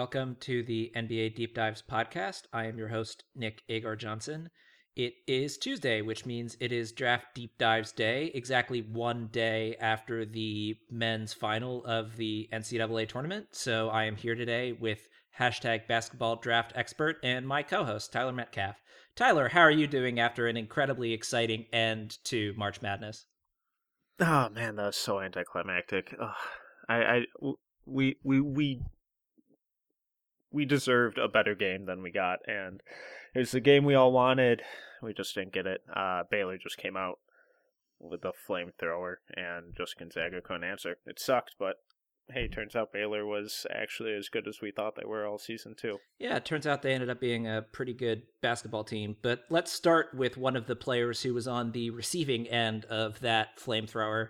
Welcome to the NBA Deep Dives podcast. I am your host, Nick Agar Johnson. It is Tuesday, which means it is Draft Deep Dives Day, exactly one day after the men's final of the NCAA tournament. So I am here today with hashtag basketball draft expert and my co host, Tyler Metcalf. Tyler, how are you doing after an incredibly exciting end to March Madness? Oh man, that was so anticlimactic. Ugh. I, I, we, we, we, we deserved a better game than we got, and it was the game we all wanted. We just didn't get it. Uh, Baylor just came out with a flamethrower, and just Gonzaga couldn't answer. It sucked, but hey, turns out Baylor was actually as good as we thought they were all season two. Yeah, it turns out they ended up being a pretty good basketball team. But let's start with one of the players who was on the receiving end of that flamethrower.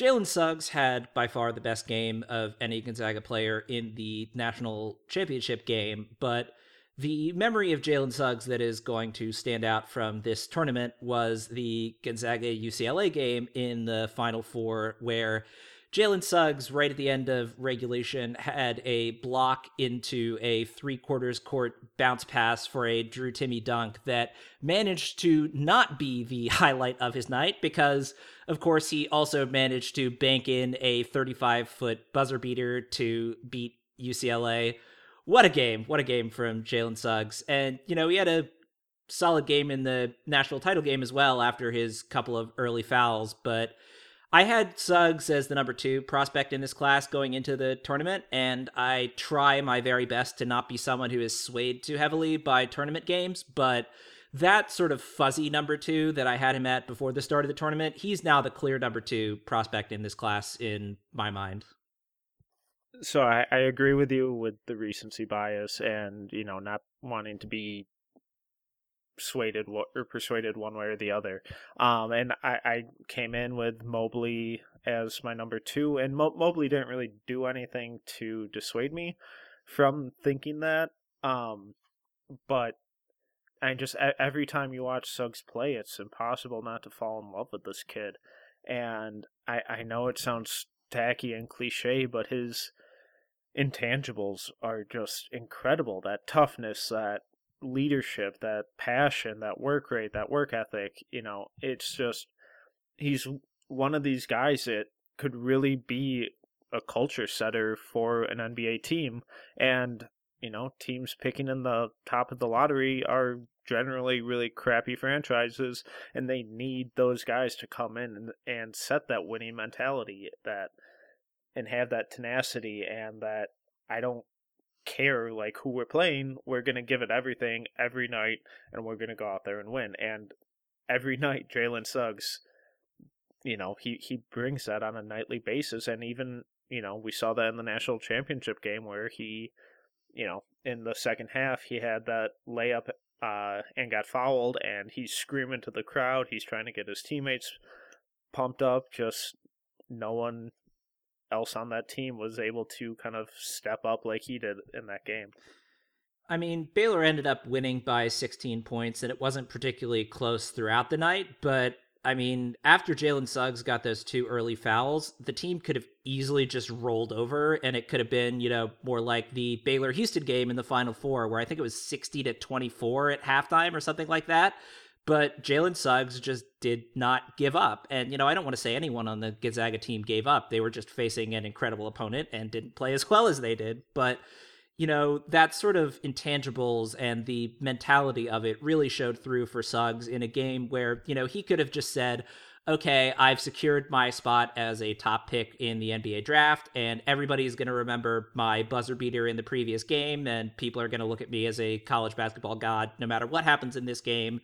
Jalen Suggs had by far the best game of any Gonzaga player in the national championship game, but the memory of Jalen Suggs that is going to stand out from this tournament was the Gonzaga UCLA game in the Final Four, where Jalen Suggs, right at the end of regulation, had a block into a three quarters court bounce pass for a Drew Timme dunk that managed to not be the highlight of his night because, of course, he also managed to bank in a 35 foot buzzer beater to beat UCLA what a game! What a game from Jalen Suggs. And, you know, he had a solid game in the national title game as well after his couple of early fouls. But I had Suggs as the number two prospect in this class going into the tournament, and I try my very best to not be someone who is swayed too heavily by tournament games. But that sort of fuzzy number two that I had him at before the start of the tournament, he's now the clear number two prospect in this class in my mind so I, I agree with you with the recency bias and you know not wanting to be swayed or persuaded one way or the other. Um, and I, I came in with Mobley as my number two, and Mo- Mobley didn't really do anything to dissuade me from thinking that. Um, but and just every time you watch Suggs play, it's impossible not to fall in love with this kid. And I I know it sounds tacky and cliche, but his intangibles are just incredible. That toughness, that leadership, that passion, that work rate, that work ethic, you know, it's just he's one of these guys that could really be a culture setter for an NBA team. And you know, teams picking in the top of the lottery are generally really crappy franchises and they need those guys to come in and, and set that winning mentality that and have that tenacity and that I don't care like who we're playing, we're gonna give it everything every night and we're gonna go out there and win. And every night Jalen Suggs, you know, he, he brings that on a nightly basis and even, you know, we saw that in the national championship game where he you know, in the second half he had that layup uh, and got fouled and he's screaming to the crowd, he's trying to get his teammates pumped up, just no one else on that team was able to kind of step up like he did in that game. I mean, Baylor ended up winning by 16 points, and it wasn't particularly close throughout the night. But I mean, after Jalen Suggs got those two early fouls, the team could have easily just rolled over, and it could have been, you know, more like the Baylor Houston game in the Final Four, where I think it was 60 to 24 at halftime or something like that. But Jalen Suggs just did not give up. And, you know, I don't want to say anyone on the Gonzaga team gave up. They were just facing an incredible opponent and didn't play as well as they did. But, you know, that sort of intangibles and the mentality of it really showed through for Suggs in a game where, you know, he could have just said, okay, I've secured my spot as a top pick in the NBA draft, and everybody's going to remember my buzzer beater in the previous game, and people are going to look at me as a college basketball god no matter what happens in this game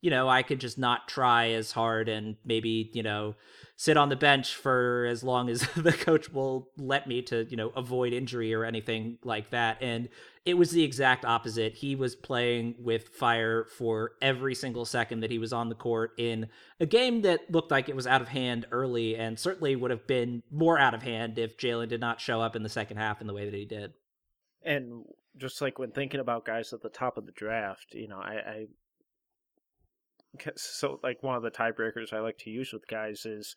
you know, I could just not try as hard and maybe, you know, sit on the bench for as long as the coach will let me to, you know, avoid injury or anything like that. And it was the exact opposite. He was playing with fire for every single second that he was on the court in a game that looked like it was out of hand early and certainly would have been more out of hand if Jalen did not show up in the second half in the way that he did. And just like when thinking about guys at the top of the draft, you know, I, I so like one of the tiebreakers I like to use with guys is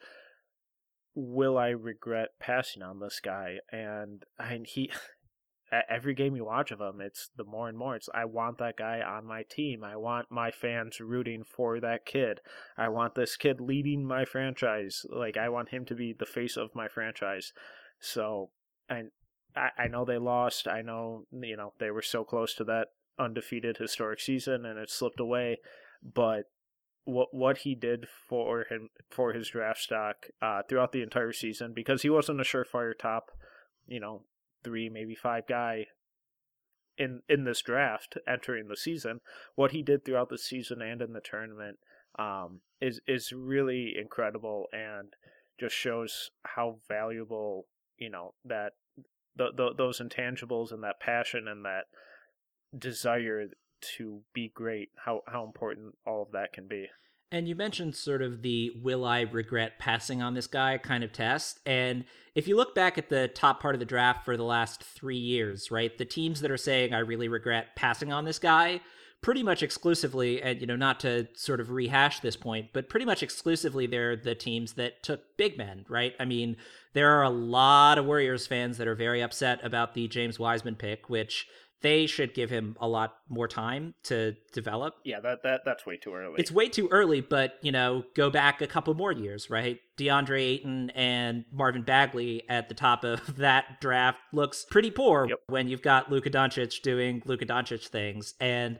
will I regret passing on this guy? And I he every game you watch of him, it's the more and more. It's I want that guy on my team. I want my fans rooting for that kid. I want this kid leading my franchise. Like I want him to be the face of my franchise. So, and I, I know they lost. I know you know they were so close to that undefeated historic season, and it slipped away. But what what he did for him for his draft stock uh, throughout the entire season, because he wasn't a surefire top, you know, three maybe five guy in in this draft entering the season. What he did throughout the season and in the tournament um, is is really incredible and just shows how valuable you know that the, the, those intangibles and that passion and that desire to be great how how important all of that can be and you mentioned sort of the will I regret passing on this guy kind of test. And if you look back at the top part of the draft for the last three years, right, the teams that are saying I really regret passing on this guy, pretty much exclusively, and you know, not to sort of rehash this point, but pretty much exclusively they're the teams that took big men, right? I mean, there are a lot of Warriors fans that are very upset about the James Wiseman pick, which they should give him a lot more time to develop. Yeah, that, that that's way too early. It's way too early, but you know, go back a couple more years, right? DeAndre Ayton and Marvin Bagley at the top of that draft looks pretty poor yep. when you've got Luka Doncic doing Luka Doncic things. And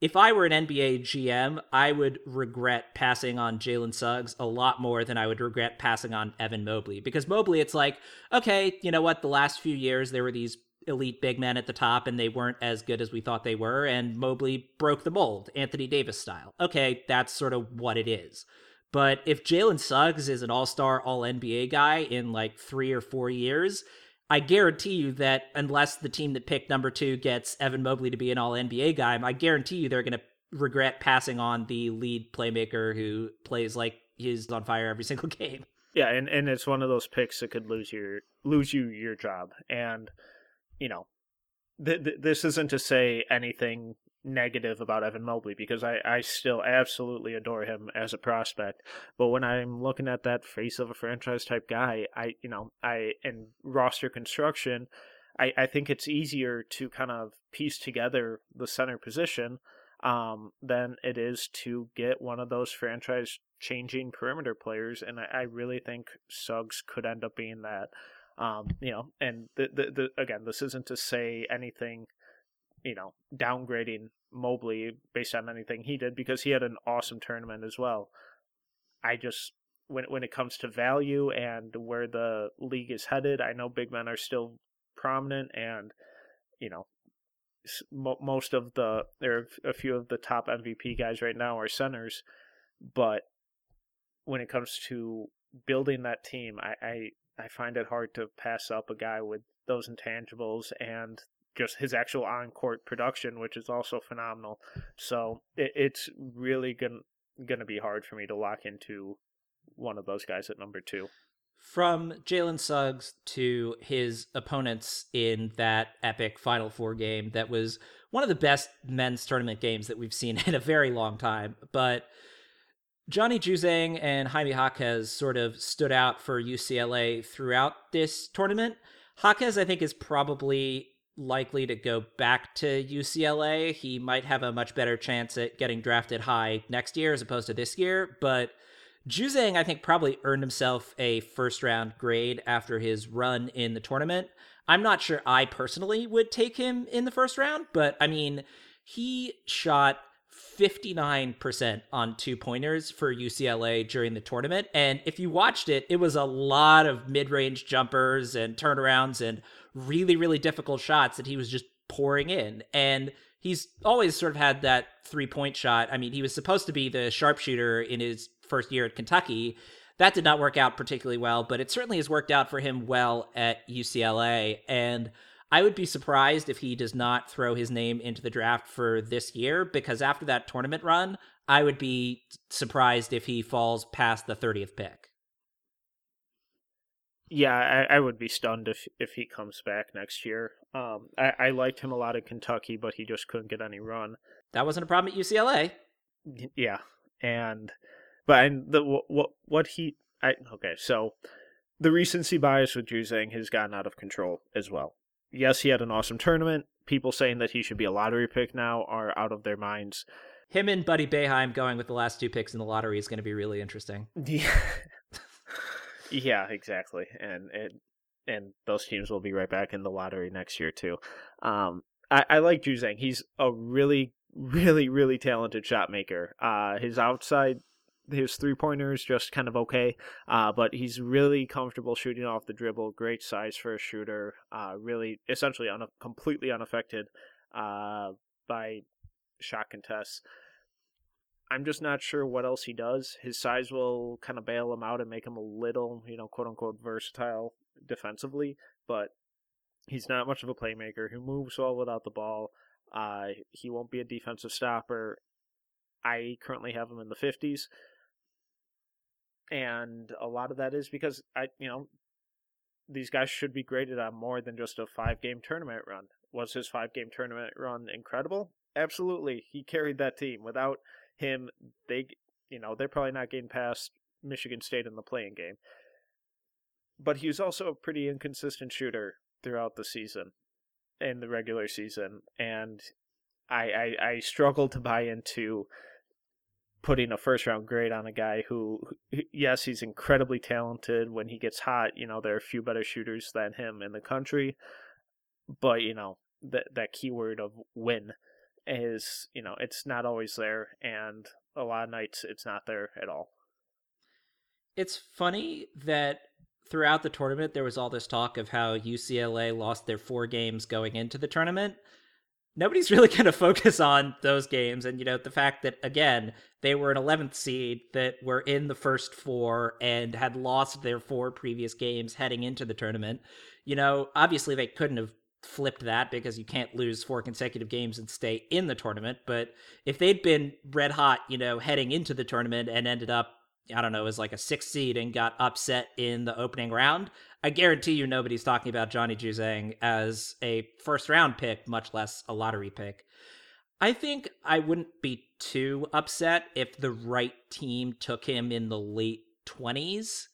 if I were an NBA GM, I would regret passing on Jalen Suggs a lot more than I would regret passing on Evan Mobley. Because Mobley, it's like, okay, you know what? The last few years, there were these elite big men at the top and they weren't as good as we thought they were and Mobley broke the mold, Anthony Davis style. Okay, that's sort of what it is. But if Jalen Suggs is an all-star, all-NBA guy in like 3 or 4 years, I guarantee you that unless the team that picked number 2 gets Evan Mobley to be an all-NBA guy, I guarantee you they're going to regret passing on the lead playmaker who plays like he's on fire every single game. Yeah, and, and it's one of those picks that could lose your lose you your job. And you know, th- th- this isn't to say anything negative about Evan Mobley because I, I still absolutely adore him as a prospect. But when I'm looking at that face of a franchise type guy, I you know, I in roster construction, I, I think it's easier to kind of piece together the center position um, than it is to get one of those franchise changing perimeter players. And I, I really think Suggs could end up being that. Um, you know, and the, the, the again, this isn't to say anything, you know, downgrading Mobley based on anything he did because he had an awesome tournament as well. I just when when it comes to value and where the league is headed, I know big men are still prominent and you know most of the there are a few of the top MVP guys right now are centers, but when it comes to building that team, I, I I find it hard to pass up a guy with those intangibles and just his actual on court production, which is also phenomenal. So it, it's really gonna gonna be hard for me to lock into one of those guys at number two. From Jalen Suggs to his opponents in that epic Final Four game, that was one of the best men's tournament games that we've seen in a very long time. But Johnny Juzang and Jaime Jaquez sort of stood out for UCLA throughout this tournament. Jaquez, I think, is probably likely to go back to UCLA. He might have a much better chance at getting drafted high next year as opposed to this year, but Juzang, I think, probably earned himself a first round grade after his run in the tournament. I'm not sure I personally would take him in the first round, but I mean, he shot 59% on two pointers for UCLA during the tournament. And if you watched it, it was a lot of mid range jumpers and turnarounds and really, really difficult shots that he was just pouring in. And he's always sort of had that three point shot. I mean, he was supposed to be the sharpshooter in his first year at Kentucky. That did not work out particularly well, but it certainly has worked out for him well at UCLA. And I would be surprised if he does not throw his name into the draft for this year because after that tournament run, I would be surprised if he falls past the 30th pick. Yeah, I, I would be stunned if if he comes back next year. Um, I, I liked him a lot in Kentucky, but he just couldn't get any run. That wasn't a problem at UCLA. Yeah, and but and the what what he I okay so the recency bias with Juzang has gotten out of control as well yes, he had an awesome tournament. People saying that he should be a lottery pick now are out of their minds. Him and Buddy Boeheim going with the last two picks in the lottery is going to be really interesting. Yeah, yeah, exactly. And it, and those teams will be right back in the lottery next year too. Um, I, I like Juzang. He's a really, really, really talented shot maker. Uh, his outside his three pointers just kind of okay, uh, but he's really comfortable shooting off the dribble. Great size for a shooter. Uh, really, essentially, un- completely unaffected uh, by shot contests. I'm just not sure what else he does. His size will kind of bail him out and make him a little, you know, quote unquote, versatile defensively, but he's not much of a playmaker. He moves well without the ball. Uh, he won't be a defensive stopper. I currently have him in the 50s and a lot of that is because I, you know, these guys should be graded on more than just a five game tournament run. Was his five game tournament run incredible? Absolutely. He carried that team. Without him, they, you know, they're probably not getting past Michigan State in the play-in game. But he was also a pretty inconsistent shooter throughout the season, in the regular season, and I I, I struggle to buy into putting a first round grade on a guy who, yes, he's incredibly talented. When he gets hot, you know, there are a few better shooters than him in the country. But, you know, that, that keyword of win is, you know, it's not always there. And a lot of nights it's not there at all. It's funny that throughout the tournament there was all this talk of how UCLA lost their four games going into the tournament nobody's really going to focus on those games and you know the fact that again they were an 11th seed that were in the first four and had lost their four previous games heading into the tournament you know obviously they couldn't have flipped that because you can't lose four consecutive games and stay in the tournament but if they'd been red hot you know heading into the tournament and ended up I don't know, as like a sixth seed and got upset in the opening round, I guarantee you nobody's talking about Johnny Juzang as a first round pick, much less a lottery pick. I think I wouldn't be too upset if the right team took him in the late 20s.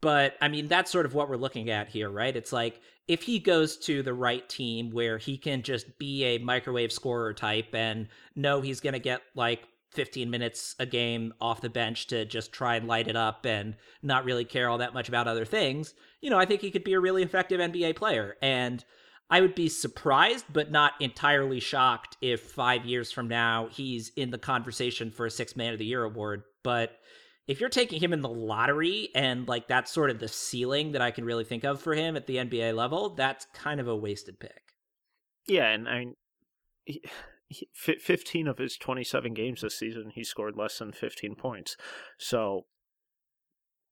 But I mean, that's sort of what we're looking at here, right? It's like if he goes to the right team where he can just be a microwave scorer type and know he's going to get like 15 minutes a game off the bench to just try and light it up and not really care all that much about other things, you know, I think he could be a really effective NBA player. And I would be surprised, but not entirely shocked if five years from now he's in the conversation for a Six Man of the Year award. But if you're taking him in the lottery and like that's sort of the ceiling that I can really think of for him at the NBA level, that's kind of a wasted pick. Yeah, and I mean, 15 of his 27 games this season, he scored less than 15 points. So,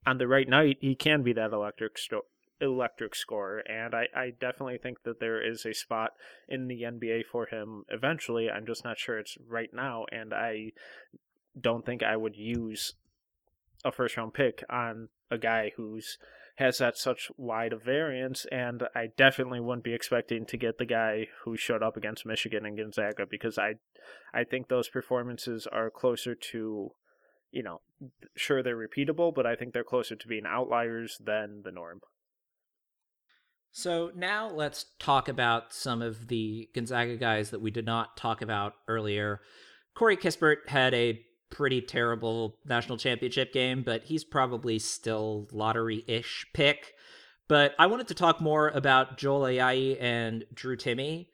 on the right night, he can be that electric sto- electric scorer, and I, I definitely think that there is a spot in the NBA for him eventually. I'm just not sure it's right now, and I don't think I would use a first round pick on a guy who's has that such wide of variance, and I definitely wouldn't be expecting to get the guy who showed up against Michigan and Gonzaga because I, I think those performances are closer to, you know, sure they're repeatable, but I think they're closer to being outliers than the norm. So now let's talk about some of the Gonzaga guys that we did not talk about earlier. Corey Kispert had a pretty terrible national championship game, but he's probably still lottery ish pick. But I wanted to talk more about Joel Ayayi and Drew Timme.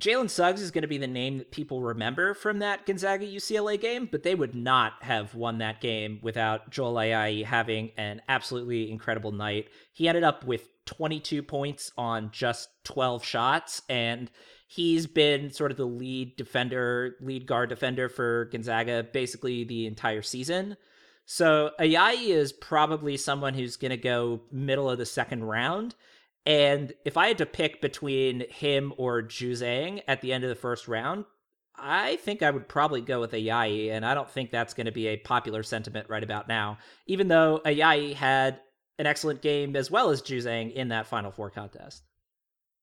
Jalen Suggs is going to be the name that people remember from that Gonzaga UCLA game, but they would not have won that game without Joel Ayayi having an absolutely incredible night. He ended up with 22 points on just 12 shots, and he's been sort of the lead defender, lead guard defender for Gonzaga basically the entire season. So Ayayi is probably someone who's going to go middle of the second round. And if I had to pick between him or Juzang at the end of the first round, I think I would probably go with Ayayi, and I don't think that's going to be a popular sentiment right about now. Even though Ayayi had an excellent game as well as Juzang in that Final Four contest.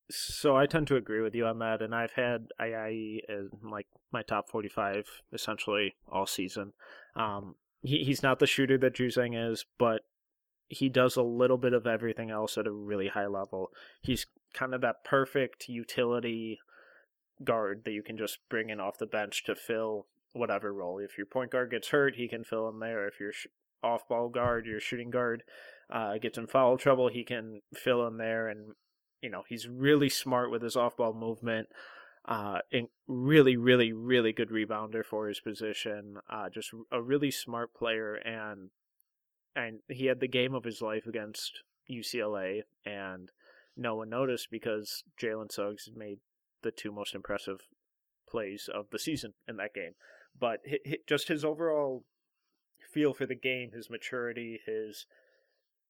So I tend to agree with you on that, and I've had Ayayi in like my top forty-five essentially all season. Um, he, he's not the shooter that Juzang is, but he does a little bit of everything else at a really high level. He's kind of that perfect utility guard that you can just bring in off the bench to fill whatever role. If your point guard gets hurt, he can fill in there. If your sh- off ball guard, your shooting guard uh, gets in foul trouble, he can fill in there. And, you know, he's really smart with his off ball movement. Uh, and really, really, really good rebounder for his position. Uh, just a really smart player, and and he had the game of his life against UCLA, and no one noticed because Jalen Suggs made the two most impressive plays of the season in that game. But just his overall feel for the game, his maturity, his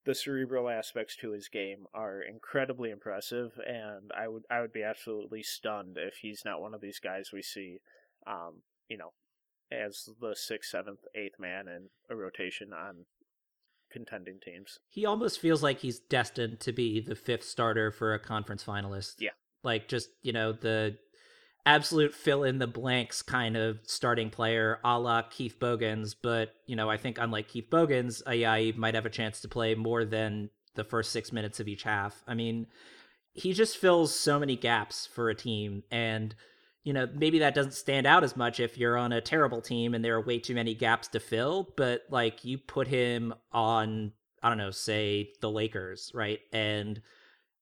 the cerebral aspects to his game are incredibly impressive, and I would I would be absolutely stunned if he's not one of these guys we see, um, you know, as the sixth, seventh, eighth man in a rotation on contending teams. He almost feels like he's destined to be the fifth starter for a conference finalist. Yeah, like just you know the absolute fill in the blanks kind of starting player a la Keith Bogans, but you know, I think unlike Keith Bogans, Ayayi might have a chance to play more than the first six minutes of each half. I mean, he just fills so many gaps for a team and you know, maybe that doesn't stand out as much if you're on a terrible team and there are way too many gaps to fill, but like you put him on I don't know, say the Lakers, right? And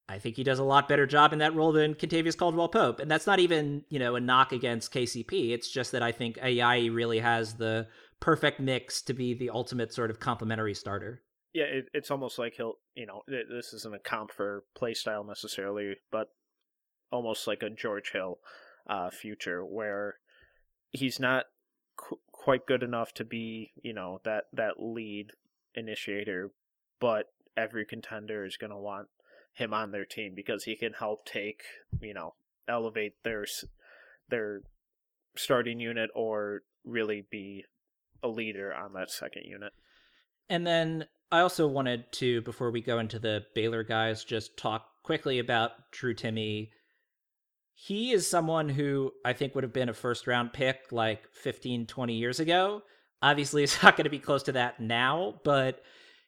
I think he does a lot better job in that role than Kentavious Caldwell Pope. And that's not even, you know, a knock against KCP. It's just that I think Ayayi really has the perfect mix to be the ultimate sort of complementary starter. Yeah, it, it's almost like he'll, you know, this isn't a comp for play style necessarily, but almost like a George Hill uh, future where he's not qu- quite good enough to be, you know, that, that lead initiator, but every contender is going to want him on their team because he can help take, you know, elevate their their starting unit or really be a leader on that second unit. And then I also wanted to, before we go into the Baylor guys, just talk quickly about Drew Timme. He is someone who I think would have been a first round pick like 15, 20 years ago. Obviously, it's not going to be close to that now, but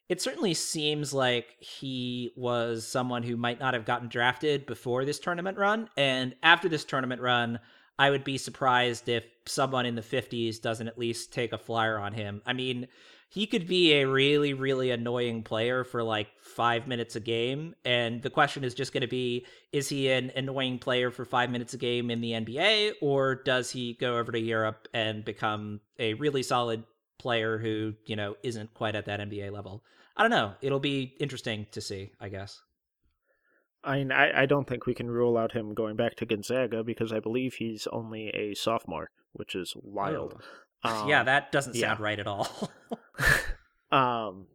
it certainly seems like he was someone who might not have gotten drafted before this tournament run. And after this tournament run, I would be surprised if someone in the 50s doesn't at least take a flyer on him. I mean, he could be a really, really annoying player for like five minutes a game. And the question is just going to be is he an annoying player for five minutes a game in the NBA, or does he go over to Europe and become a really solid player who, you know, isn't quite at that NBA level? I don't know. It'll be interesting to see, I guess. I mean, I, I don't think we can rule out him going back to Gonzaga because I believe he's only a sophomore, which is wild. Oh. Um, yeah, that doesn't sound right at all. um,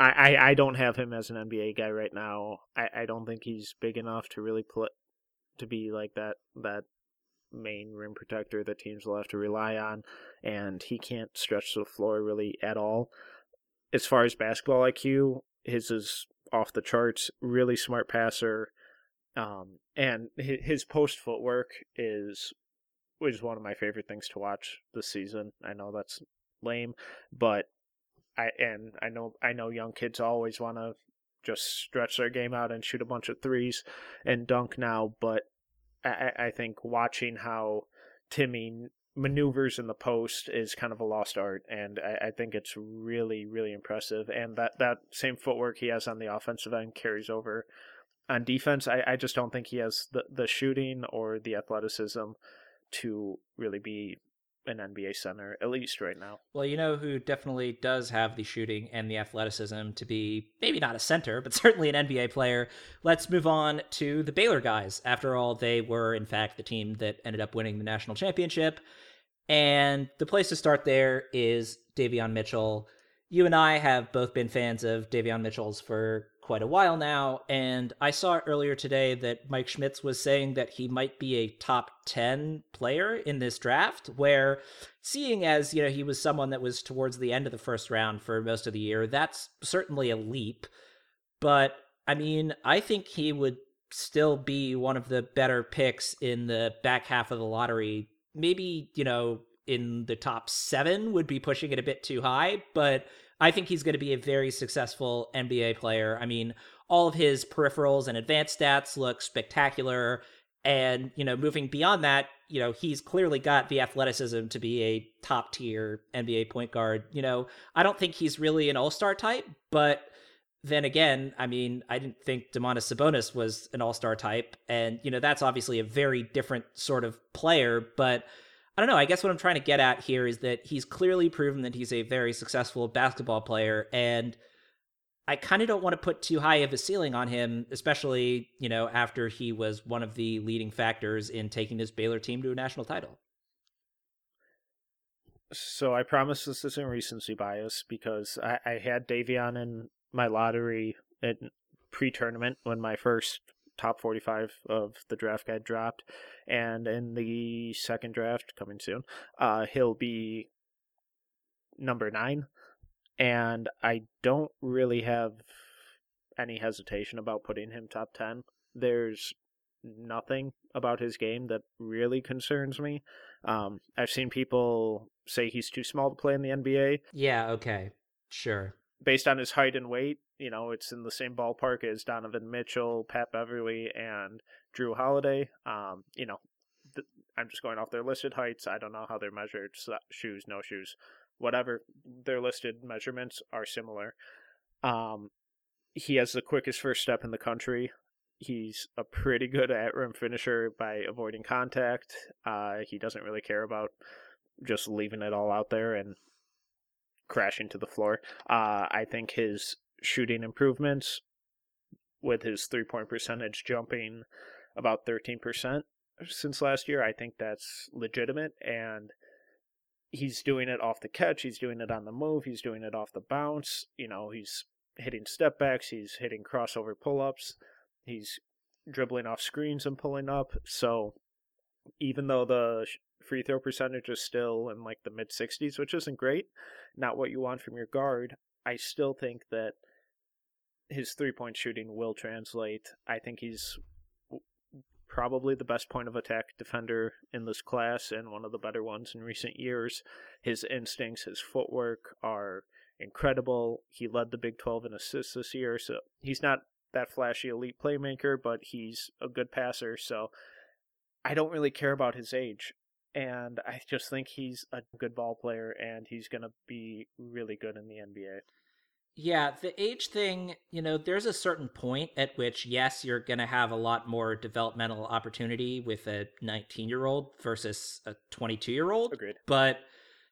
I, I, I don't have him as an NBA guy right now. I, I don't think he's big enough to really play to be like that that main rim protector that teams will have to rely on, and he can't stretch the floor really at all as far as basketball IQ, his is off the charts. Really smart passer, um, and his post footwork is which is one of my favorite things to watch this season. I know that's lame, but I and I know I know young kids always want to just stretch their game out and shoot a bunch of threes and dunk now, but I, I think watching how Timme maneuvers in the post is kind of a lost art, and I, I, think it's really, really impressive. And that that same footwork he has on the offensive end carries over on defense. I, I just don't think he has the the shooting or the athleticism to really be an NBA center, at least right now. Well, you know who definitely does have the shooting and the athleticism to be maybe not a center, but certainly an NBA player. Let's move on to the Baylor guys. After all, they were, in fact, the team that ended up winning the national championship. And the place to start there is Davion Mitchell. You and I have both been fans of Davion Mitchell's for quite a while now, and I saw earlier today that Mike Schmitz was saying that he might be a top 10 player in this draft, where seeing as, you know, he was someone that was towards the end of the first round for most of the year, that's certainly a leap. But I mean, I think he would still be one of the better picks in the back half of the lottery maybe, you know, in the top seven would be pushing it a bit too high, but I think he's going to be a very successful NBA player. I mean, all of his peripherals and advanced stats look spectacular. And, you know, moving beyond that, you know, he's clearly got the athleticism to be a top tier NBA point guard. You know, I don't think he's really an all star type, but then again, I mean, I didn't think Domantas Sabonis was an all star type. And, you know, that's obviously a very different sort of player. But I don't know. I guess what I'm trying to get at here is that he's clearly proven that he's a very successful basketball player. And, I kind of don't want to put too high of a ceiling on him, especially, you know, after he was one of the leading factors in taking this Baylor team to a national title. So I promise this isn't recency bias because I, I had Davion in my lottery at pre-tournament when my first top 45 of the draft guide dropped and in the second draft coming soon uh, he'll be number nine and I don't really have any hesitation about putting him top 10. There's nothing about his game that really concerns me. Um, I've seen people say he's too small to play in the NBA. Yeah, okay. Sure. Based on his height and weight, you know, it's in the same ballpark as Donovan Mitchell, Pat Beverley, and Jrue Holiday. Um, you know, th- I'm just going off their listed heights. I don't know how they're measured. So, shoes, no shoes whatever their listed measurements are similar. Um, he has the quickest first step in the country. He's a pretty good at rim finisher by avoiding contact. Uh, he doesn't really care about just leaving it all out there and crashing to the floor. Uh, I think his shooting improvements with his three point percentage jumping about 13% since last year, I think that's legitimate. And he's doing it off the catch, he's doing it on the move, he's doing it off the bounce. You know, he's hitting step backs, he's hitting crossover pull ups, he's dribbling off screens and pulling up. So even though the free throw percentage is still in like the mid 60s, which isn't great, not what you want from your guard, I still think that his three point shooting will translate. I think he's probably the best point of attack defender in this class and one of the better ones in recent years. His instincts, his footwork are incredible. He led the Big 12 in assists this year, so he's not that flashy elite playmaker, but he's a good passer. So I don't really care about his age. And I just think he's a good ball player and he's going to be really good in the NBA. Yeah, the age thing, you know, there's a certain point at which, yes, you're going to have a lot more developmental opportunity with a 19 year old versus a 22 year old. Agreed. But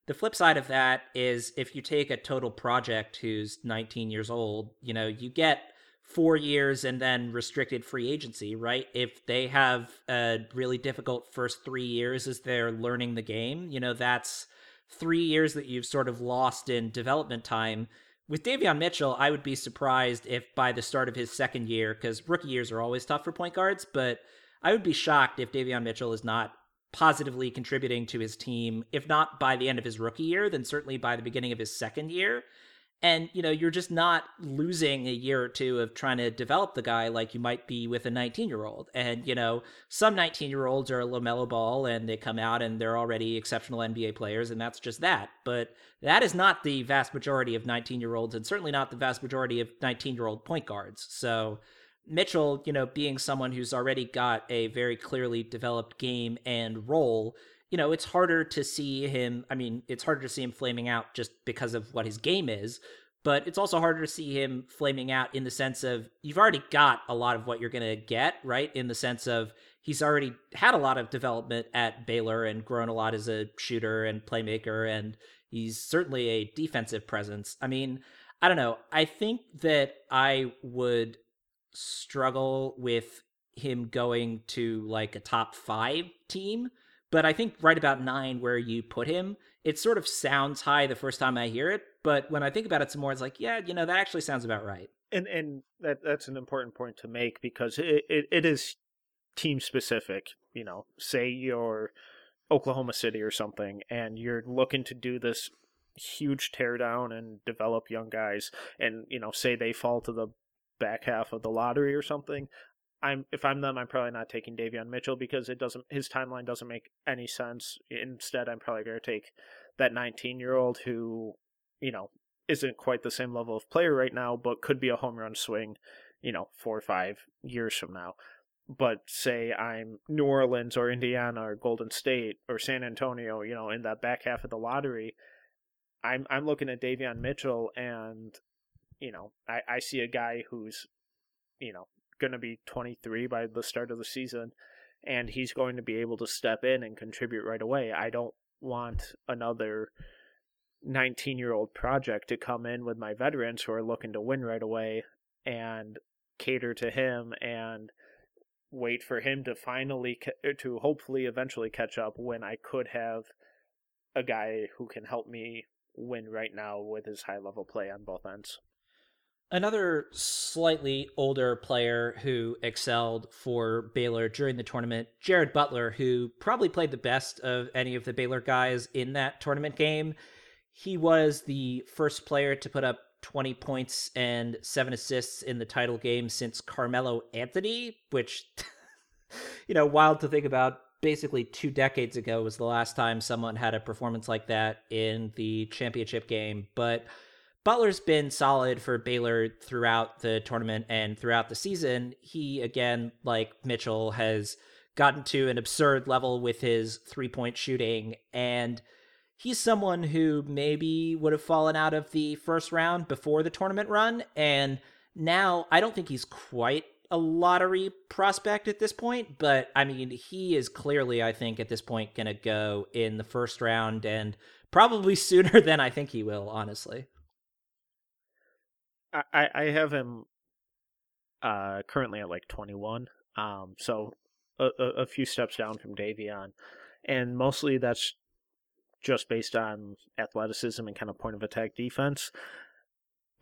the flip side of that is if you take a total project who's 19 years old, you know, you get four years and then restricted free agency, right? If they have a really difficult first three years as they're learning the game, you know, that's three years that you've sort of lost in development time. With Davion Mitchell, I would be surprised if by the start of his second year, because rookie years are always tough for point guards, but I would be shocked if Davion Mitchell is not positively contributing to his team, if not by the end of his rookie year, then certainly by the beginning of his second year and you know you're just not losing a year or two of trying to develop the guy like you might be with a 19 year old and you know some 19 year olds are a LaMelo Ball and they come out and they're already exceptional nba players and that's just that. But that is not the vast majority of 19 year olds and certainly not the vast majority of 19 year old point guards. So mitchell you know being someone who's already got a very clearly developed game and role you know, it's harder to see him. I mean, it's harder to see him flaming out just because of what his game is, but it's also harder to see him flaming out in the sense of you've already got a lot of what you're going to get, right? In the sense of he's already had a lot of development at Baylor and grown a lot as a shooter and playmaker, and he's certainly a defensive presence. I mean, I don't know. I think that I would struggle with him going to like a top five team but I think right about nine, where you put him, it sort of sounds high the first time I hear it. But when I think about it some more, it's like, yeah, you know, that actually sounds about right. And and that that's an important point to make because it, it, it is team specific. You know, say you're Oklahoma City or something, and you're looking to do this huge teardown and develop young guys, and you know, say they fall to the back half of the lottery or something. I'm if I'm them, I'm probably not taking Davion Mitchell because it doesn't his timeline doesn't make any sense. Instead, I'm probably going to take that 19 year old who, you know, isn't quite the same level of player right now, but could be a home run swing, you know, four or five years from now. But say I'm New Orleans or Indiana or Golden State or San Antonio, you know, in that back half of the lottery, I'm I'm looking at Davion Mitchell and you know, I, I see a guy who's, you know, gonna be twenty three by the start of the season and he's going to be able to step in and contribute right away. I don't want another 19 year old project to come in with my veterans who are looking to win right away and cater to him and wait for him to finally er, to hopefully eventually catch up when I could have a guy who can help me win right now with his high level play on both ends. Another slightly older player who excelled for Baylor during the tournament, Jared Butler, who probably played the best of any of the Baylor guys in that tournament game. He was the first player to put up 20 points and seven assists in the title game since Carmelo Anthony, which, you know, wild to think about. Basically, two decades ago was the last time someone had a performance like that in the championship game. But Butler's been solid for Baylor throughout the tournament and throughout the season. He, again, like Mitchell, has gotten to an absurd level with his three point shooting. And he's someone who maybe would have fallen out of the first round before the tournament run. And now I don't think he's quite a lottery prospect at this point, but I mean, he is clearly, I think, at this point, going to go in the first round and probably sooner than I think he will, honestly. I I have him uh currently at like 21. Um so a, a few steps down from Davion. And mostly that's just based on athleticism and kind of point of attack defense.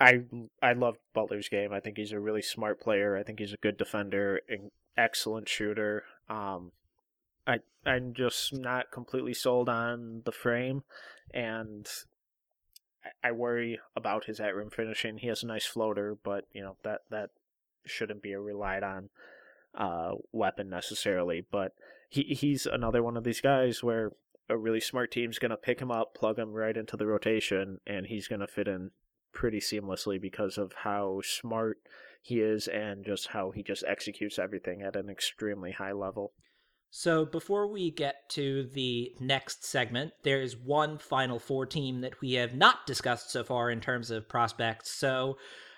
I I love Butler's game. I think he's a really smart player. I think he's a good defender, an excellent shooter. Um, I I'm just not completely sold on the frame, and I worry about his at rim finishing. He has a nice floater, but you know that that shouldn't be a relied on uh, weapon necessarily. But he he's another one of these guys where a really smart team's gonna pick him up, plug him right into the rotation, and he's gonna fit in pretty seamlessly because of how smart he is and just how he just executes everything at an extremely high level. So before we get to the next segment, there is one final four team that we have not discussed so far in terms of prospects. So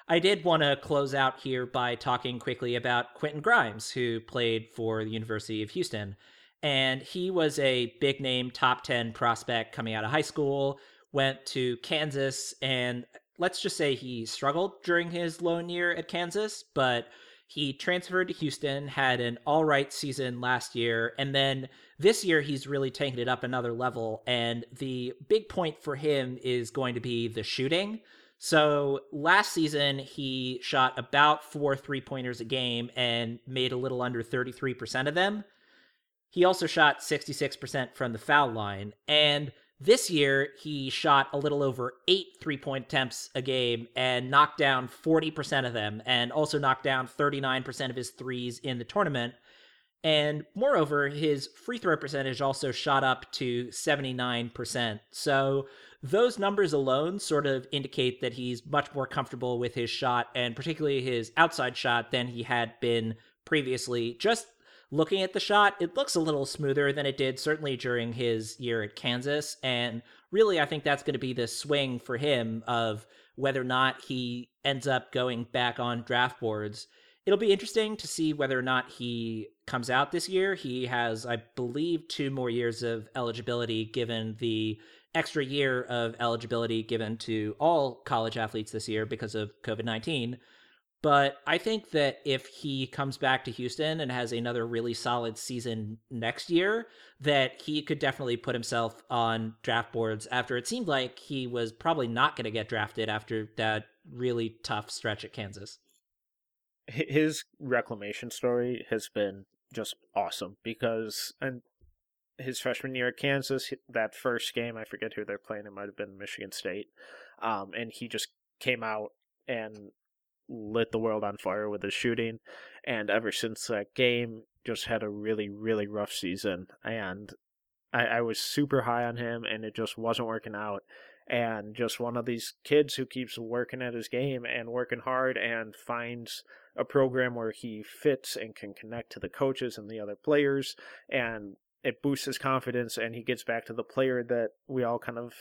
I did want to close out here by talking quickly about Quentin Grimes, who played for the University of Houston. And he was a big name top 10 prospect coming out of high school, went to Kansas, and let's just say he struggled during his lone year at Kansas, but he transferred to Houston, had an all right season last year, and then this year he's really taken it up another level. And the big point for him is going to be the shooting. So last season he shot about four three pointers a game and made a little under 33% of them. He also shot 66% from the foul line. And this year, he shot a little over eight three point attempts a game and knocked down 40% of them, and also knocked down 39% of his threes in the tournament. And moreover, his free throw percentage also shot up to 79%. So those numbers alone sort of indicate that he's much more comfortable with his shot and particularly his outside shot than he had been previously. Just looking at the shot, it looks a little smoother than it did certainly during his year at Kansas. And really, I think that's going to be the swing for him of whether or not he ends up going back on draft boards. It'll be interesting to see whether or not he comes out this year. He has, I believe, two more years of eligibility given the extra year of eligibility given to all college athletes this year because of COVID 19. But I think that if he comes back to Houston and has another really solid season next year, that he could definitely put himself on draft boards after it seemed like he was probably not going to get drafted after that really tough stretch at Kansas. His reclamation story has been just awesome because and his freshman year at Kansas, that first game, I forget who they're playing, it might have been Michigan State. Um, and he just came out and lit the world on fire with his shooting. And ever since that game, just had a really, really rough season. And I, I was super high on him, and it just wasn't working out. and just one of these kids who keeps working at his game and working hard and finds a program where he fits and can connect to the coaches and the other players and it boosts his confidence and he gets back to the player that we all kind of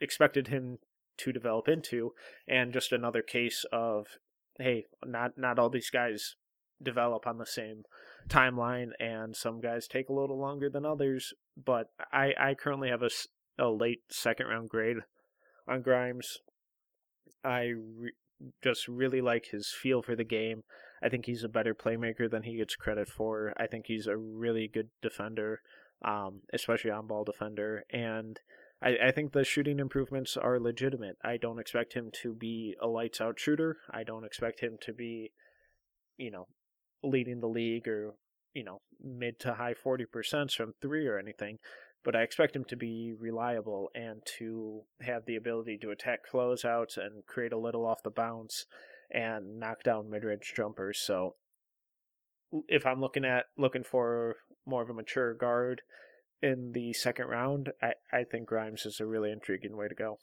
expected him to develop into and just another case of hey not not all these guys develop on the same timeline and some guys take a little longer than others but i i currently have a, a late second round grade on grimes i re- just really like his feel for the game I think he's a better playmaker than he gets credit for. I think he's a really good defender, um, especially on ball defender. And I, I think the shooting improvements are legitimate. I don't expect him to be a lights out shooter. I don't expect him to be, you know, leading the league or, you know, mid to high 40% from three or anything. But I expect him to be reliable and to have the ability to attack closeouts and create a little off the bounce and knock down mid-range jumpers. So if I'm looking at looking for more of a mature guard in the second round, I, I think Grimes is a really intriguing way to go.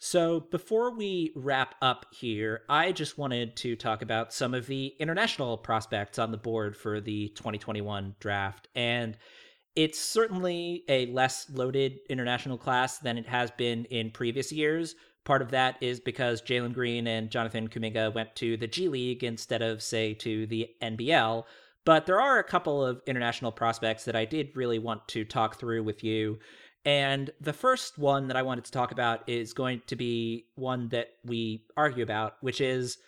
So, before we wrap up here, I just wanted to talk about some of the international prospects on the board for the 2021 draft. And it's certainly a less loaded international class than it has been in previous years, Part of that is because Jalen Green and Jonathan Kuminga went to the G League instead of, say, to the NBL. But there are a couple of international prospects that I did really want to talk through with you. And the first one that I wanted to talk about is going to be one that we argue about, which is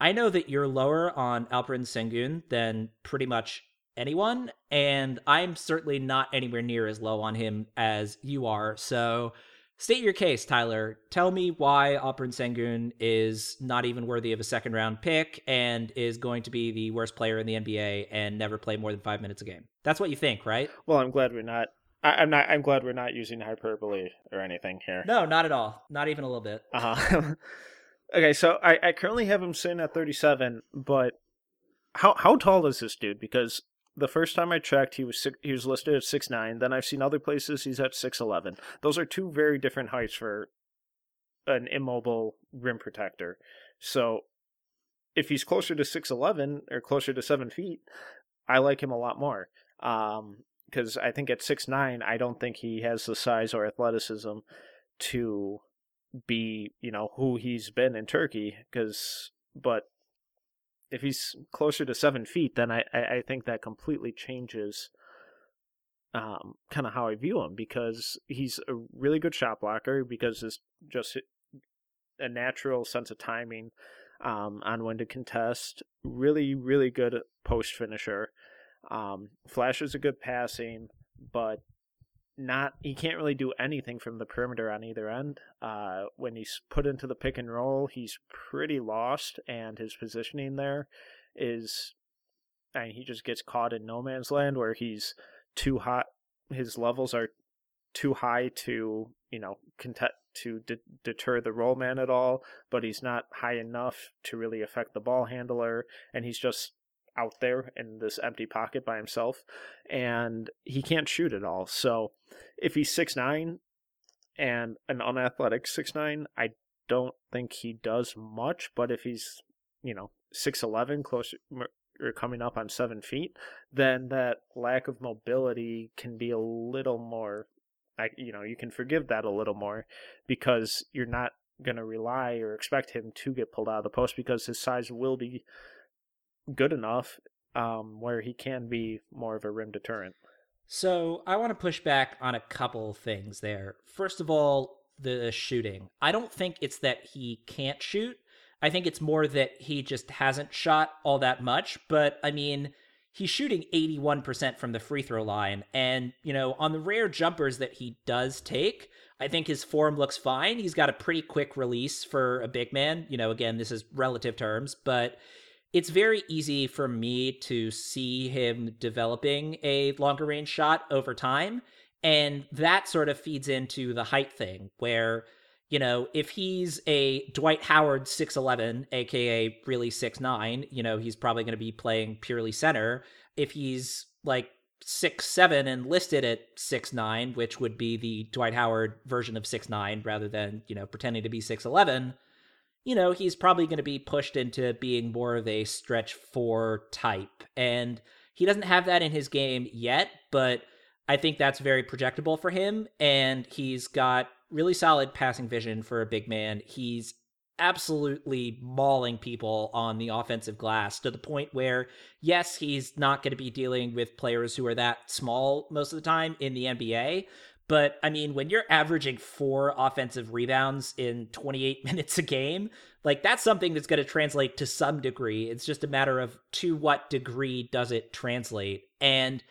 I know that you're lower on Alperen Sengun than pretty much anyone, and I'm certainly not anywhere near as low on him as you are. So State your case, Tyler. Tell me why Alperen Sengun is not even worthy of a second round pick and is going to be the worst player in the NBA and never play more than five minutes a game. That's what you think, right? Well, I'm glad we're not. I, am not. I'm glad we're not using hyperbole or anything here. No, not at all. Not even a little bit. Uh huh. okay, so I, I currently have him sitting at 37, but how how tall is this dude? Because the first time I checked, he was six, he was listed at six nine. Then I've seen other places he's at six eleven. Those are two very different heights for an immobile rim protector. So if he's closer to six eleven or closer to seven feet, I like him a lot more. Um, because I think at six nine, I don't think he has the size or athleticism to be, you know, who he's been in Turkey. Because, but if he's closer to seven feet, then I, I think that completely changes um, kind of how I view him because he's a really good shot blocker because it's just a natural sense of timing um, on when to contest. Really, really good post finisher. Um, flashes a good passing, but not he can't really do anything from the perimeter on either end. Uh, when he's put into the pick and roll, he's pretty lost, and his positioning there is, mean, he just gets caught in no man's land where he's too hot. His levels are too high to you know contest to de- deter the roll man at all, but he's not high enough to really affect the ball handler, and he's just out there in this empty pocket by himself, and he can't shoot at all. So if he's six nine and an unathletic six nine, I don't think he does much. But if he's you know six eleven, close or coming up on seven feet, then that lack of mobility can be a little more. Like you know, you can forgive that a little more because you're not going to rely or expect him to get pulled out of the post because his size will be good enough um, where he can be more of a rim deterrent. So I want to push back on a couple things there. First of all, the shooting. I don't think it's that he can't shoot. I think it's more that he just hasn't shot all that much. But I mean, he's shooting 81% from the free throw line. And, you know, on the rare jumpers that he does take, I think his form looks fine. He's got a pretty quick release for a big man. You know, again, this is relative terms, but it's very easy for me to see him developing a longer range shot over time. And that sort of feeds into the height thing, where, you know, if he's a Dwight Howard 6'11, aka really 6'9, you know, he's probably going to be playing purely center. If he's like six seven and listed at six nine, which would be the Dwight Howard version of six nine, rather than you know pretending to be six eleven. You know, he's probably going to be pushed into being more of a stretch four type, and he doesn't have that in his game yet. But I think that's very projectable for him, and he's got really solid passing vision for a big man. He's absolutely mauling people on the offensive glass to the point where, yes, he's not going to be dealing with players who are that small most of the time in the NBA. But I mean, when you're averaging four offensive rebounds in 28 minutes a game, like that's something that's going to translate to some degree. It's just a matter of to what degree does it translate. And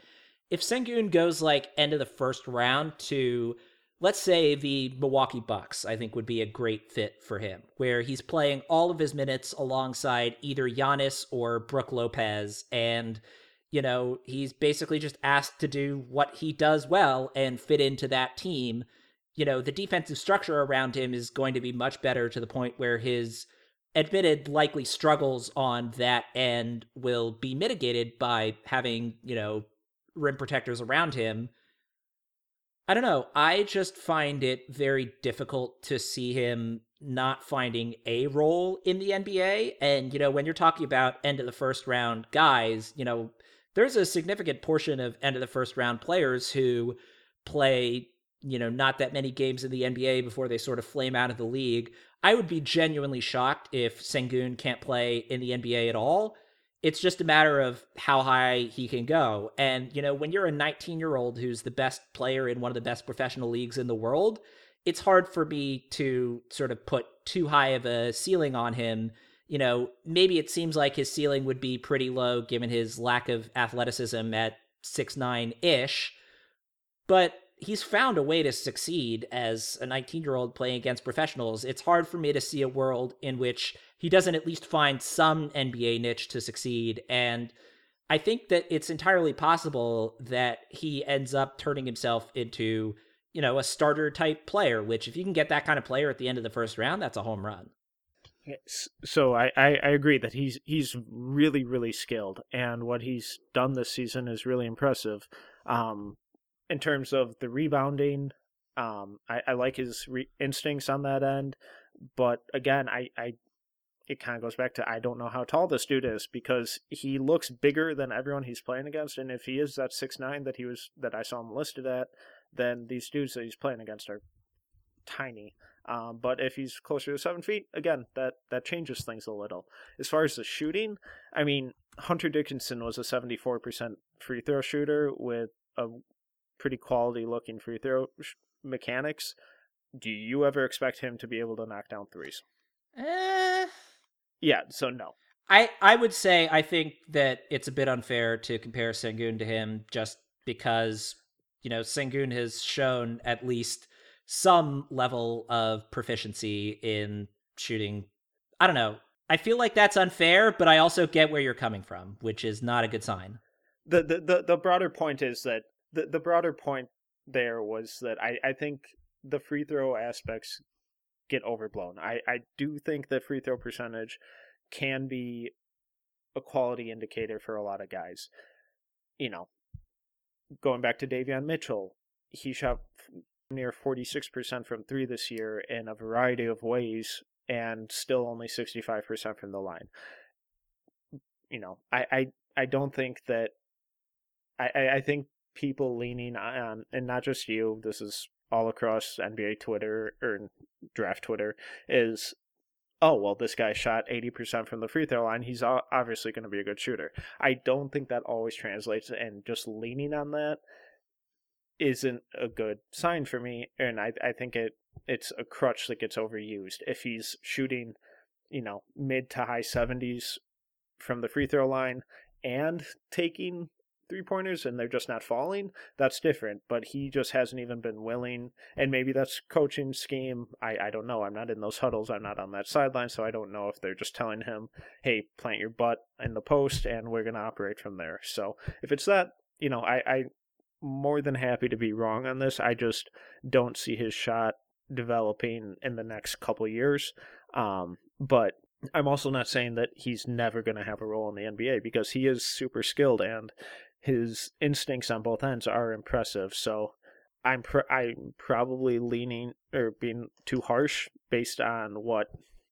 if Sengun goes like end of the first round to let's say the Milwaukee Bucks, I think would be a great fit for him, where he's playing all of his minutes alongside either Giannis or Brook Lopez. And, you know, he's basically just asked to do what he does well and fit into that team. You know, the defensive structure around him is going to be much better to the point where his admitted likely struggles on that end will be mitigated by having, you know, rim protectors around him I don't know. I just find it very difficult to see him not finding a role in the NBA. And, you know, when you're talking about end of the first round guys, you know, there's a significant portion of end of the first round players who play, you know, not that many games in the NBA before they sort of flame out of the league. I would be genuinely shocked if Sengun can't play in the NBA at all it's just a matter of how high he can go. And, you know, when you're a 19 year old who's the best player in one of the best professional leagues in the world, it's hard for me to sort of put too high of a ceiling on him. You know, maybe it seems like his ceiling would be pretty low given his lack of athleticism at six nine ish, but he's found a way to succeed as a 19 year old playing against professionals. It's hard for me to see a world in which he doesn't at least find some NBA niche to succeed. And I think that it's entirely possible that he ends up turning himself into, you know, a starter type player, which if you can get that kind of player at the end of the first round, that's a home run. So I, I, I agree that he's he's really really skilled, and what he's done this season is really impressive. Um, in terms of the rebounding, um, I, I like his re- instincts on that end, but again, I, I it kind of goes back to I don't know how tall this dude is because he looks bigger than everyone he's playing against, and if he is that six nine that he was that I saw him listed at, then these dudes that he's playing against are tiny. Um, but if he's closer to seven feet, again, that that changes things a little. As far as the shooting, I mean, Hunter Dickinson was a seventy four percent free throw shooter with a pretty quality looking free throw sh- mechanics. Do you ever expect him to be able to knock down threes? Eh, yeah, so no. I, I would say I think that it's a bit unfair to compare Sengun to him just because, you know, Sengun has shown at least some level of proficiency in shooting. I don't know. I feel like that's unfair, but I also get where you're coming from, which is not a good sign. The the the, the broader point is that the, the broader point there was that I, I think the free throw aspects get overblown. I, I do think that free throw percentage can be a quality indicator for a lot of guys. You know, going back to Davion Mitchell, he shot near 46% from three this year in a variety of ways and still only 65% from the line. You know, I, I, I don't think that I, I think people leaning on and not just you, this is all across NBA Twitter or draft Twitter is oh well this guy shot 80% from the free throw line he's obviously going to be a good shooter i don't think that always translates and just leaning on that isn't a good sign for me and i, I think it it's a crutch that gets overused if he's shooting you know mid to high 70s from the free throw line and taking three pointers and they're just not falling, that's different. But he just hasn't even been willing, and maybe that's coaching scheme. I, I don't know. I'm not in those huddles. I'm not on that sideline, so I don't know if they're just telling him, "Hey, plant your butt in the post, and we're gonna operate from there." So if it's that, you know, I I more than happy to be wrong on this. I just don't see his shot developing in the next couple years. Um, but I'm also not saying that he's never going to have a role in the NBA because he is super skilled and his instincts on both ends are impressive. So I'm pr- I'm probably leaning or being too harsh based on what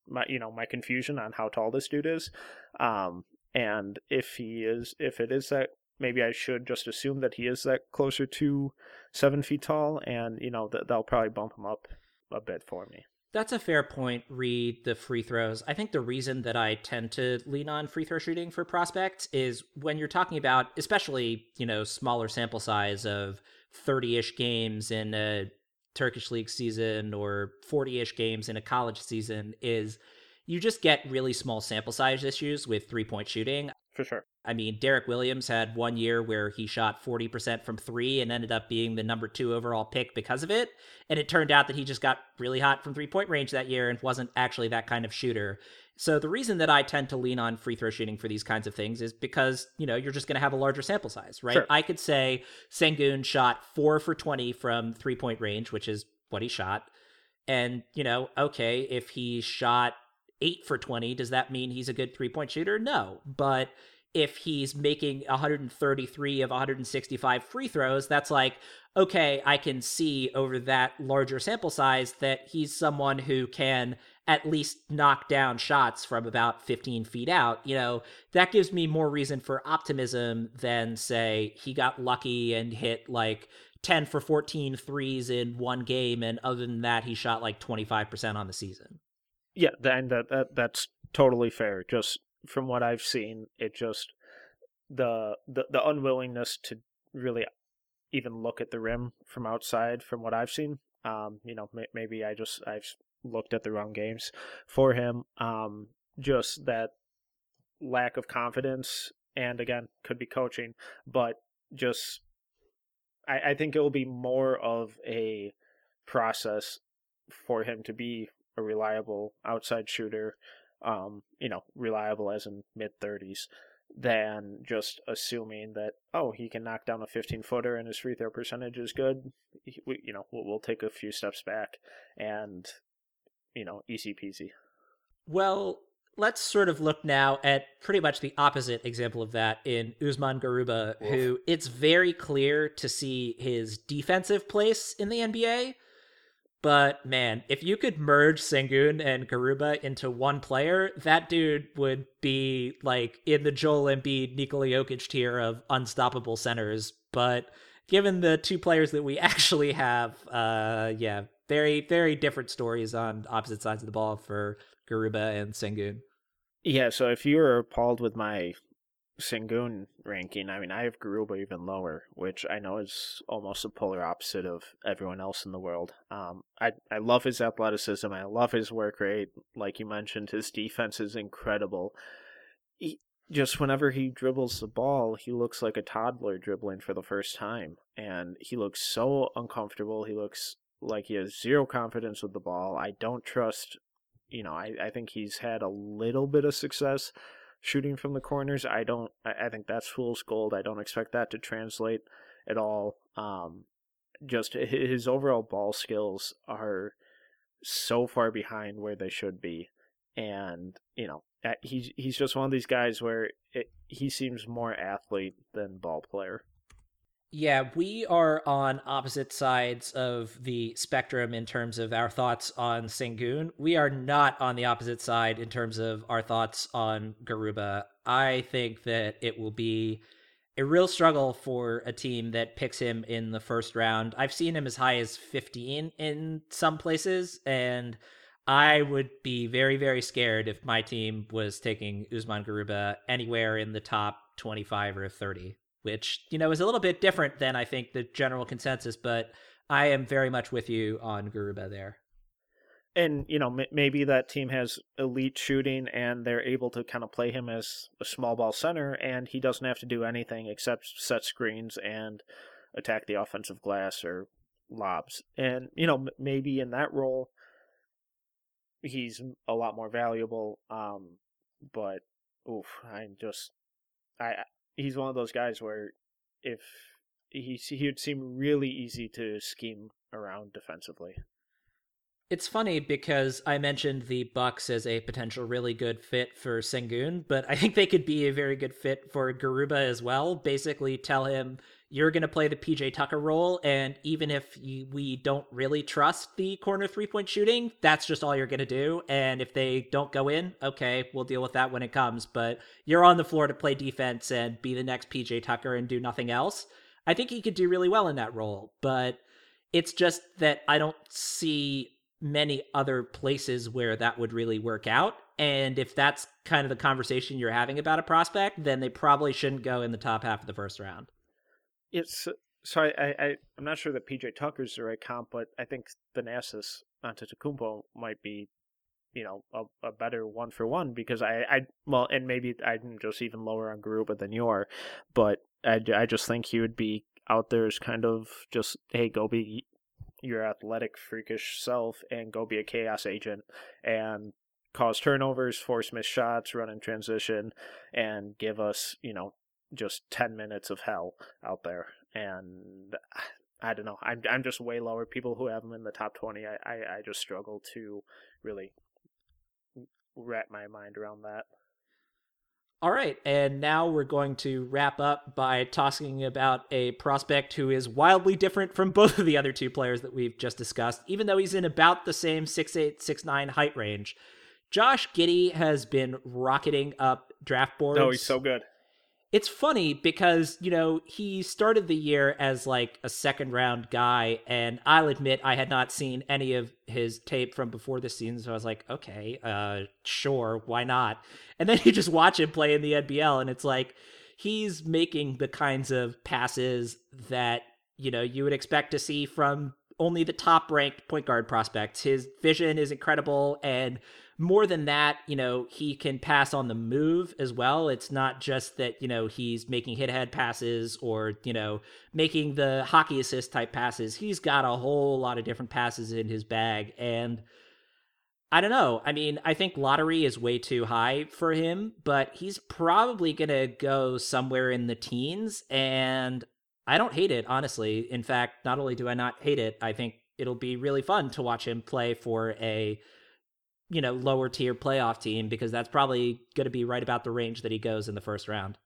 my you know my confusion on how tall this dude is. Um, and if he is, if it is that, maybe I should just assume that he is that closer to seven feet tall, and you know that they'll probably bump him up a bit for me. That's a fair point, read the free throws. I think the reason that I tend to lean on free throw shooting for prospects is when you're talking about, especially, you know, smaller sample size of 30 ish games in a Turkish league season or 40 ish games in a college season, is you just get really small sample size issues with three point shooting. For sure. I mean, Derrick Williams had one year where he shot 40% from three and ended up being the number two overall pick because of it. And it turned out that he just got really hot from three point range that year and wasn't actually that kind of shooter. So the reason that I tend to lean on free throw shooting for these kinds of things is because, you know, you're just going to have a larger sample size, right? Sure. I could say Sengun shot four for 20 from three point range, which is what he shot. And, you know, okay, if he shot eight for 20, does that mean he's a good three point shooter? No. But if he's making 133 of 165 free throws, that's like, okay, I can see over that larger sample size that he's someone who can at least knock down shots from about 15 feet out. You know, that gives me more reason for optimism than, say, he got lucky and hit like 10 for 14 threes in one game. And other than that, he shot like 25% on the season. Yeah, and that, that that's totally fair. Just from what I've seen, it just the the the unwillingness to really even look at the rim from outside from what I've seen. Um, you know, may, maybe I just I've looked at the wrong games for him. Um, just that lack of confidence, and again, could be coaching, but just I, I think it will be more of a process for him to be a reliable outside shooter um, you know, reliable as in mid 30s, than just assuming that oh he can knock down a 15 footer and his free throw percentage is good. We, you know, we'll, we'll take a few steps back and you know, easy peasy. Well, let's sort of look now at pretty much the opposite example of that in Usman Garuba, Wolf. who it's very clear to see his defensive place in the NBA but man, if you could merge Sengun and Garuba into one player, that dude would be like in the Joel Embiid, Nikola Jokic tier of unstoppable centers. But given the two players that we actually have, uh, yeah, very, very different stories on opposite sides of the ball for Garuba and Sengun. Yeah, so if you were appalled with my Sengun ranking, I mean, I have Garuba even lower, which I know is almost the polar opposite of everyone else in the world. Um, I I love his athleticism. I love his work rate. Like you mentioned, his defense is incredible. He, just whenever he dribbles the ball, he looks like a toddler dribbling for the first time, and he looks so uncomfortable. He looks like he has zero confidence with the ball. I don't trust. You know, I, I think he's had a little bit of success shooting from the corners. I don't. I, think that's fool's gold. I don't expect that to translate at all. Um, just his overall ball skills are so far behind where they should be, and you know he's he's just one of these guys where it, he seems more athlete than ball player. Yeah, we are on opposite sides of the spectrum in terms of our thoughts on Sengun. We are not on the opposite side in terms of our thoughts on Garuba. I think that it will be a real struggle for a team that picks him in the first round. I've seen him as high as 15 in some places, and I would be very, very scared if my team was taking Usman Garuba anywhere in the top 25 or 30 which you know is a little bit different than I think the general consensus. But I am very much with you on Garuba there. And you know m- maybe that team has elite shooting and they're able to kind of play him as a small ball center, and he doesn't have to do anything except set screens and attack the offensive glass or lobs. And you know m- maybe in that role he's a lot more valuable. Um, but oof, I'm just I he's one of those guys where if he he would seem really easy to scheme around defensively. It's funny because I mentioned the Bucks as a potential really good fit for Sengun, but I think they could be a very good fit for Garuba as well. Basically, tell him you're going to play the PJ Tucker role, and even if you, we don't really trust the corner three point shooting, that's just all you're going to do. And if they don't go in, okay, we'll deal with that when it comes. But you're on the floor to play defense and be the next PJ Tucker and do nothing else. I think he could do really well in that role, but it's just that I don't see many other places where that would really work out. And if that's kind of the conversation you're having about a prospect, then they probably shouldn't go in the top half of the first round. It's uh, so I, I I'm not sure that PJ Tucker's the right comp, but I think Thanasis Antetokounmpo might be, you know, a, a better one for one because I I well and maybe I'm just even lower on Garuba than you are, but I I just think he would be out there as kind of just hey go be your athletic, freakish self and go be a chaos agent and cause turnovers, force missed shots, run in transition, and give us, you know, just 10 minutes of hell out there. And I don't know. I'm, I'm just way lower. People who have them in the top 20, I, I, I just struggle to really wrap my mind around that. All right, and now we're going to wrap up by talking about a prospect who is wildly different from both of the other two players that we've just discussed, even though he's in about the same 6'8, 6'9 height range. Josh Giddey has been rocketing up draft boards. Oh, he's so good it's funny because you know he started the year as like a second round guy and i'll admit i had not seen any of his tape from before the season so i was like okay uh sure why not? And then you just watch him play in the nbl and it's like he's making the kinds of passes that you know you would expect to see from only the top ranked point guard prospects. His vision is incredible and more than that, you know, he can pass on the move as well. It's not just that, you know, he's making hit head passes or, you know, making the hockey assist type passes. He's got a whole lot of different passes in his bag. And I don't know. I mean, I think lottery is way too high for him, but he's probably going to go somewhere in the teens. And I don't hate it, honestly. In fact, not only do I not hate it, I think it'll be really fun to watch him play for a you know, lower tier playoff team because that's probably going to be right about the range that he goes in the first round.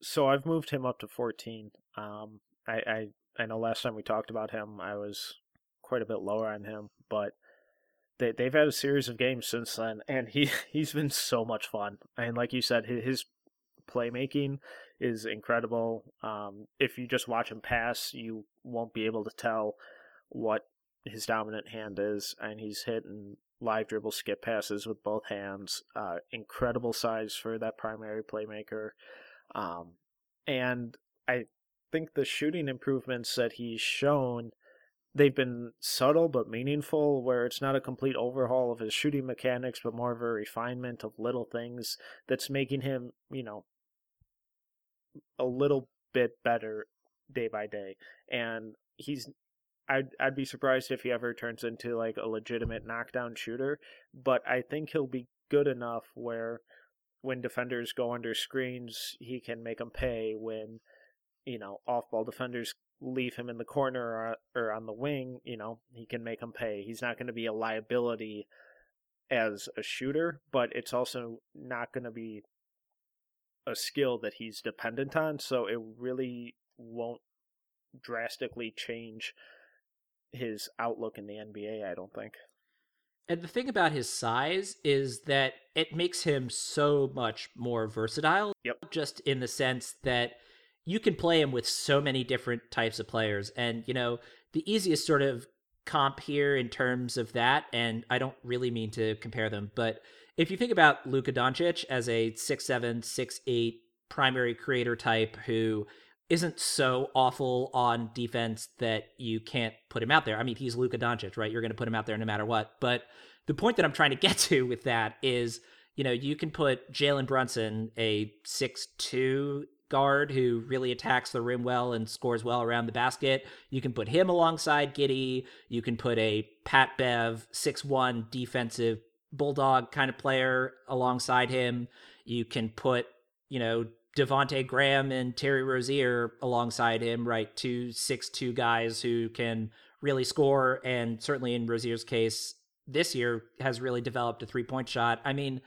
So I've moved him up to 14. Um, I, I, I know last time we talked about him, I was quite a bit lower on him, but they they've had a series of games since then, and he he's been so much fun. And like you said, his, playmaking is incredible. Um, if you just watch him pass, you won't be able to tell what his dominant hand is, and he's hitting live dribble skip passes with both hands. Uh, incredible size for that primary playmaker. Um, and I think the shooting improvements that he's shown, they've been subtle but meaningful, where it's not a complete overhaul of his shooting mechanics, but more of a refinement of little things that's making him, you know, a little bit better day by day. And he's I'd I'd be surprised if he ever turns into like a legitimate knockdown shooter, but I think he'll be good enough where when defenders go under screens, he can make them pay. When you know off-ball defenders leave him in the corner or, or on the wing, you know he can make them pay. He's not going to be a liability as a shooter, but it's also not going to be a skill that he's dependent on. So it really won't drastically change his outlook in the NBA, I don't think. And the thing about his size is that it makes him so much more versatile. Yep. Just in the sense that you can play him with so many different types of players. And, you know, the easiest sort of comp here in terms of that, and I don't really mean to compare them, but if you think about Luka Doncic as a six seven, six eight primary creator type who isn't so awful on defense that you can't put him out there. I mean, he's Luka Doncic, right? You're going to put him out there no matter what. But the point that I'm trying to get to with that is, you know, you can put Jalen Brunson, a six-two guard who really attacks the rim well and scores well around the basket. You can put him alongside Giddey. You can put a Pat Bev, six-one defensive bulldog kind of player alongside him. You can put, you know, Devonte Graham and Terry Rozier alongside him, right? Two six two guys who can really score. And certainly in Rozier's case, this year has really developed a three point shot. I mean,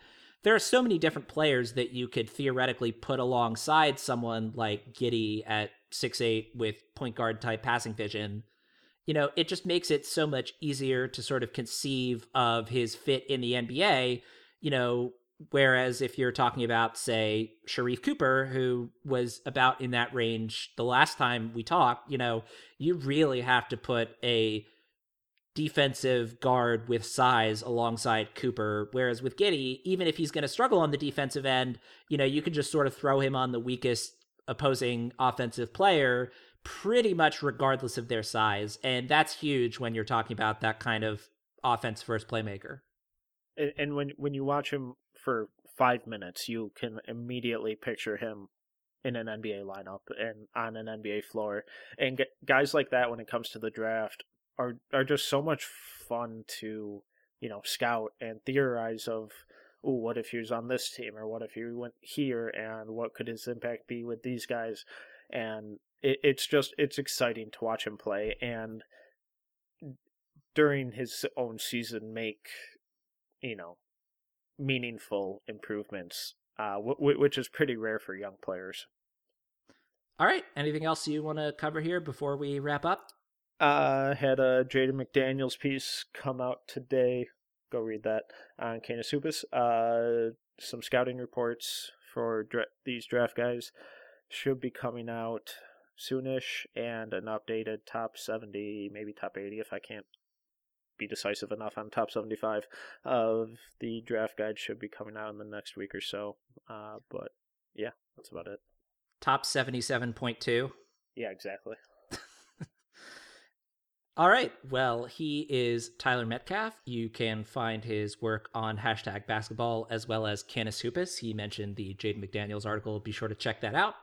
there are so many different players that you could theoretically put alongside someone like Giddey at six eight with point guard type passing vision. You know, it just makes it so much easier to sort of conceive of his fit in the NBA. You know, whereas if you're talking about, say, Sharife Cooper, who was about in that range the last time we talked, you know, you really have to put a defensive guard with size alongside Cooper. Whereas with Giddey, even if he's going to struggle on the defensive end, you know, you can just sort of throw him on the weakest opposing offensive player pretty much regardless of their size. And that's huge when you're talking about that kind of offense first playmaker. And when when you watch him for five minutes, you can immediately picture him in an NBA lineup and on an NBA floor. And guys like that, when it comes to the draft, are are just so much fun to you know scout and theorize of oh what if he was on this team or what if he went here and what could his impact be with these guys and it, it's just it's exciting to watch him play and during his own season make you know meaningful improvements uh, w- which is pretty rare for young players all right anything else you want to cover here before we wrap up uh, had a Jaden McDaniels piece come out today. Go read that on Canis Hoopus. Uh, some scouting reports for dra- these draft guys should be coming out soonish, and an updated top 70, maybe top 80 if I can't be decisive enough on top 75 of the draft guide should be coming out in the next week or so. Uh, but yeah, that's about it. Top 77.2. Yeah, exactly. All right. Well, he is Tyler Metcalf. You can find his work on hashtag basketball as well as Canis Hoopus. He mentioned the Jaden McDaniels article. Be sure to check that out.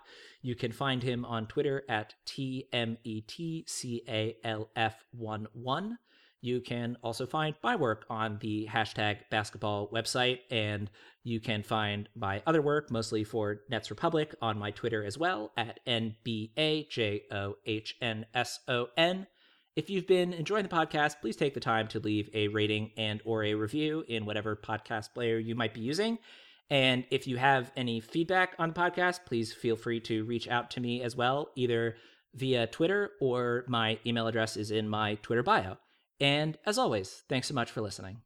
You can find him on Twitter at TMETCALF11. You can also find my work on the hashtag basketball website, and you can find my other work, mostly for Nets Republic, on my Twitter as well at NBAJOHNSON. If you've been enjoying the podcast, please take the time to leave a rating and or a review in whatever podcast player you might be using. And if you have any feedback on the podcast, please feel free to reach out to me as well, either via Twitter or my email address is in my Twitter bio. And as always, thanks so much for listening.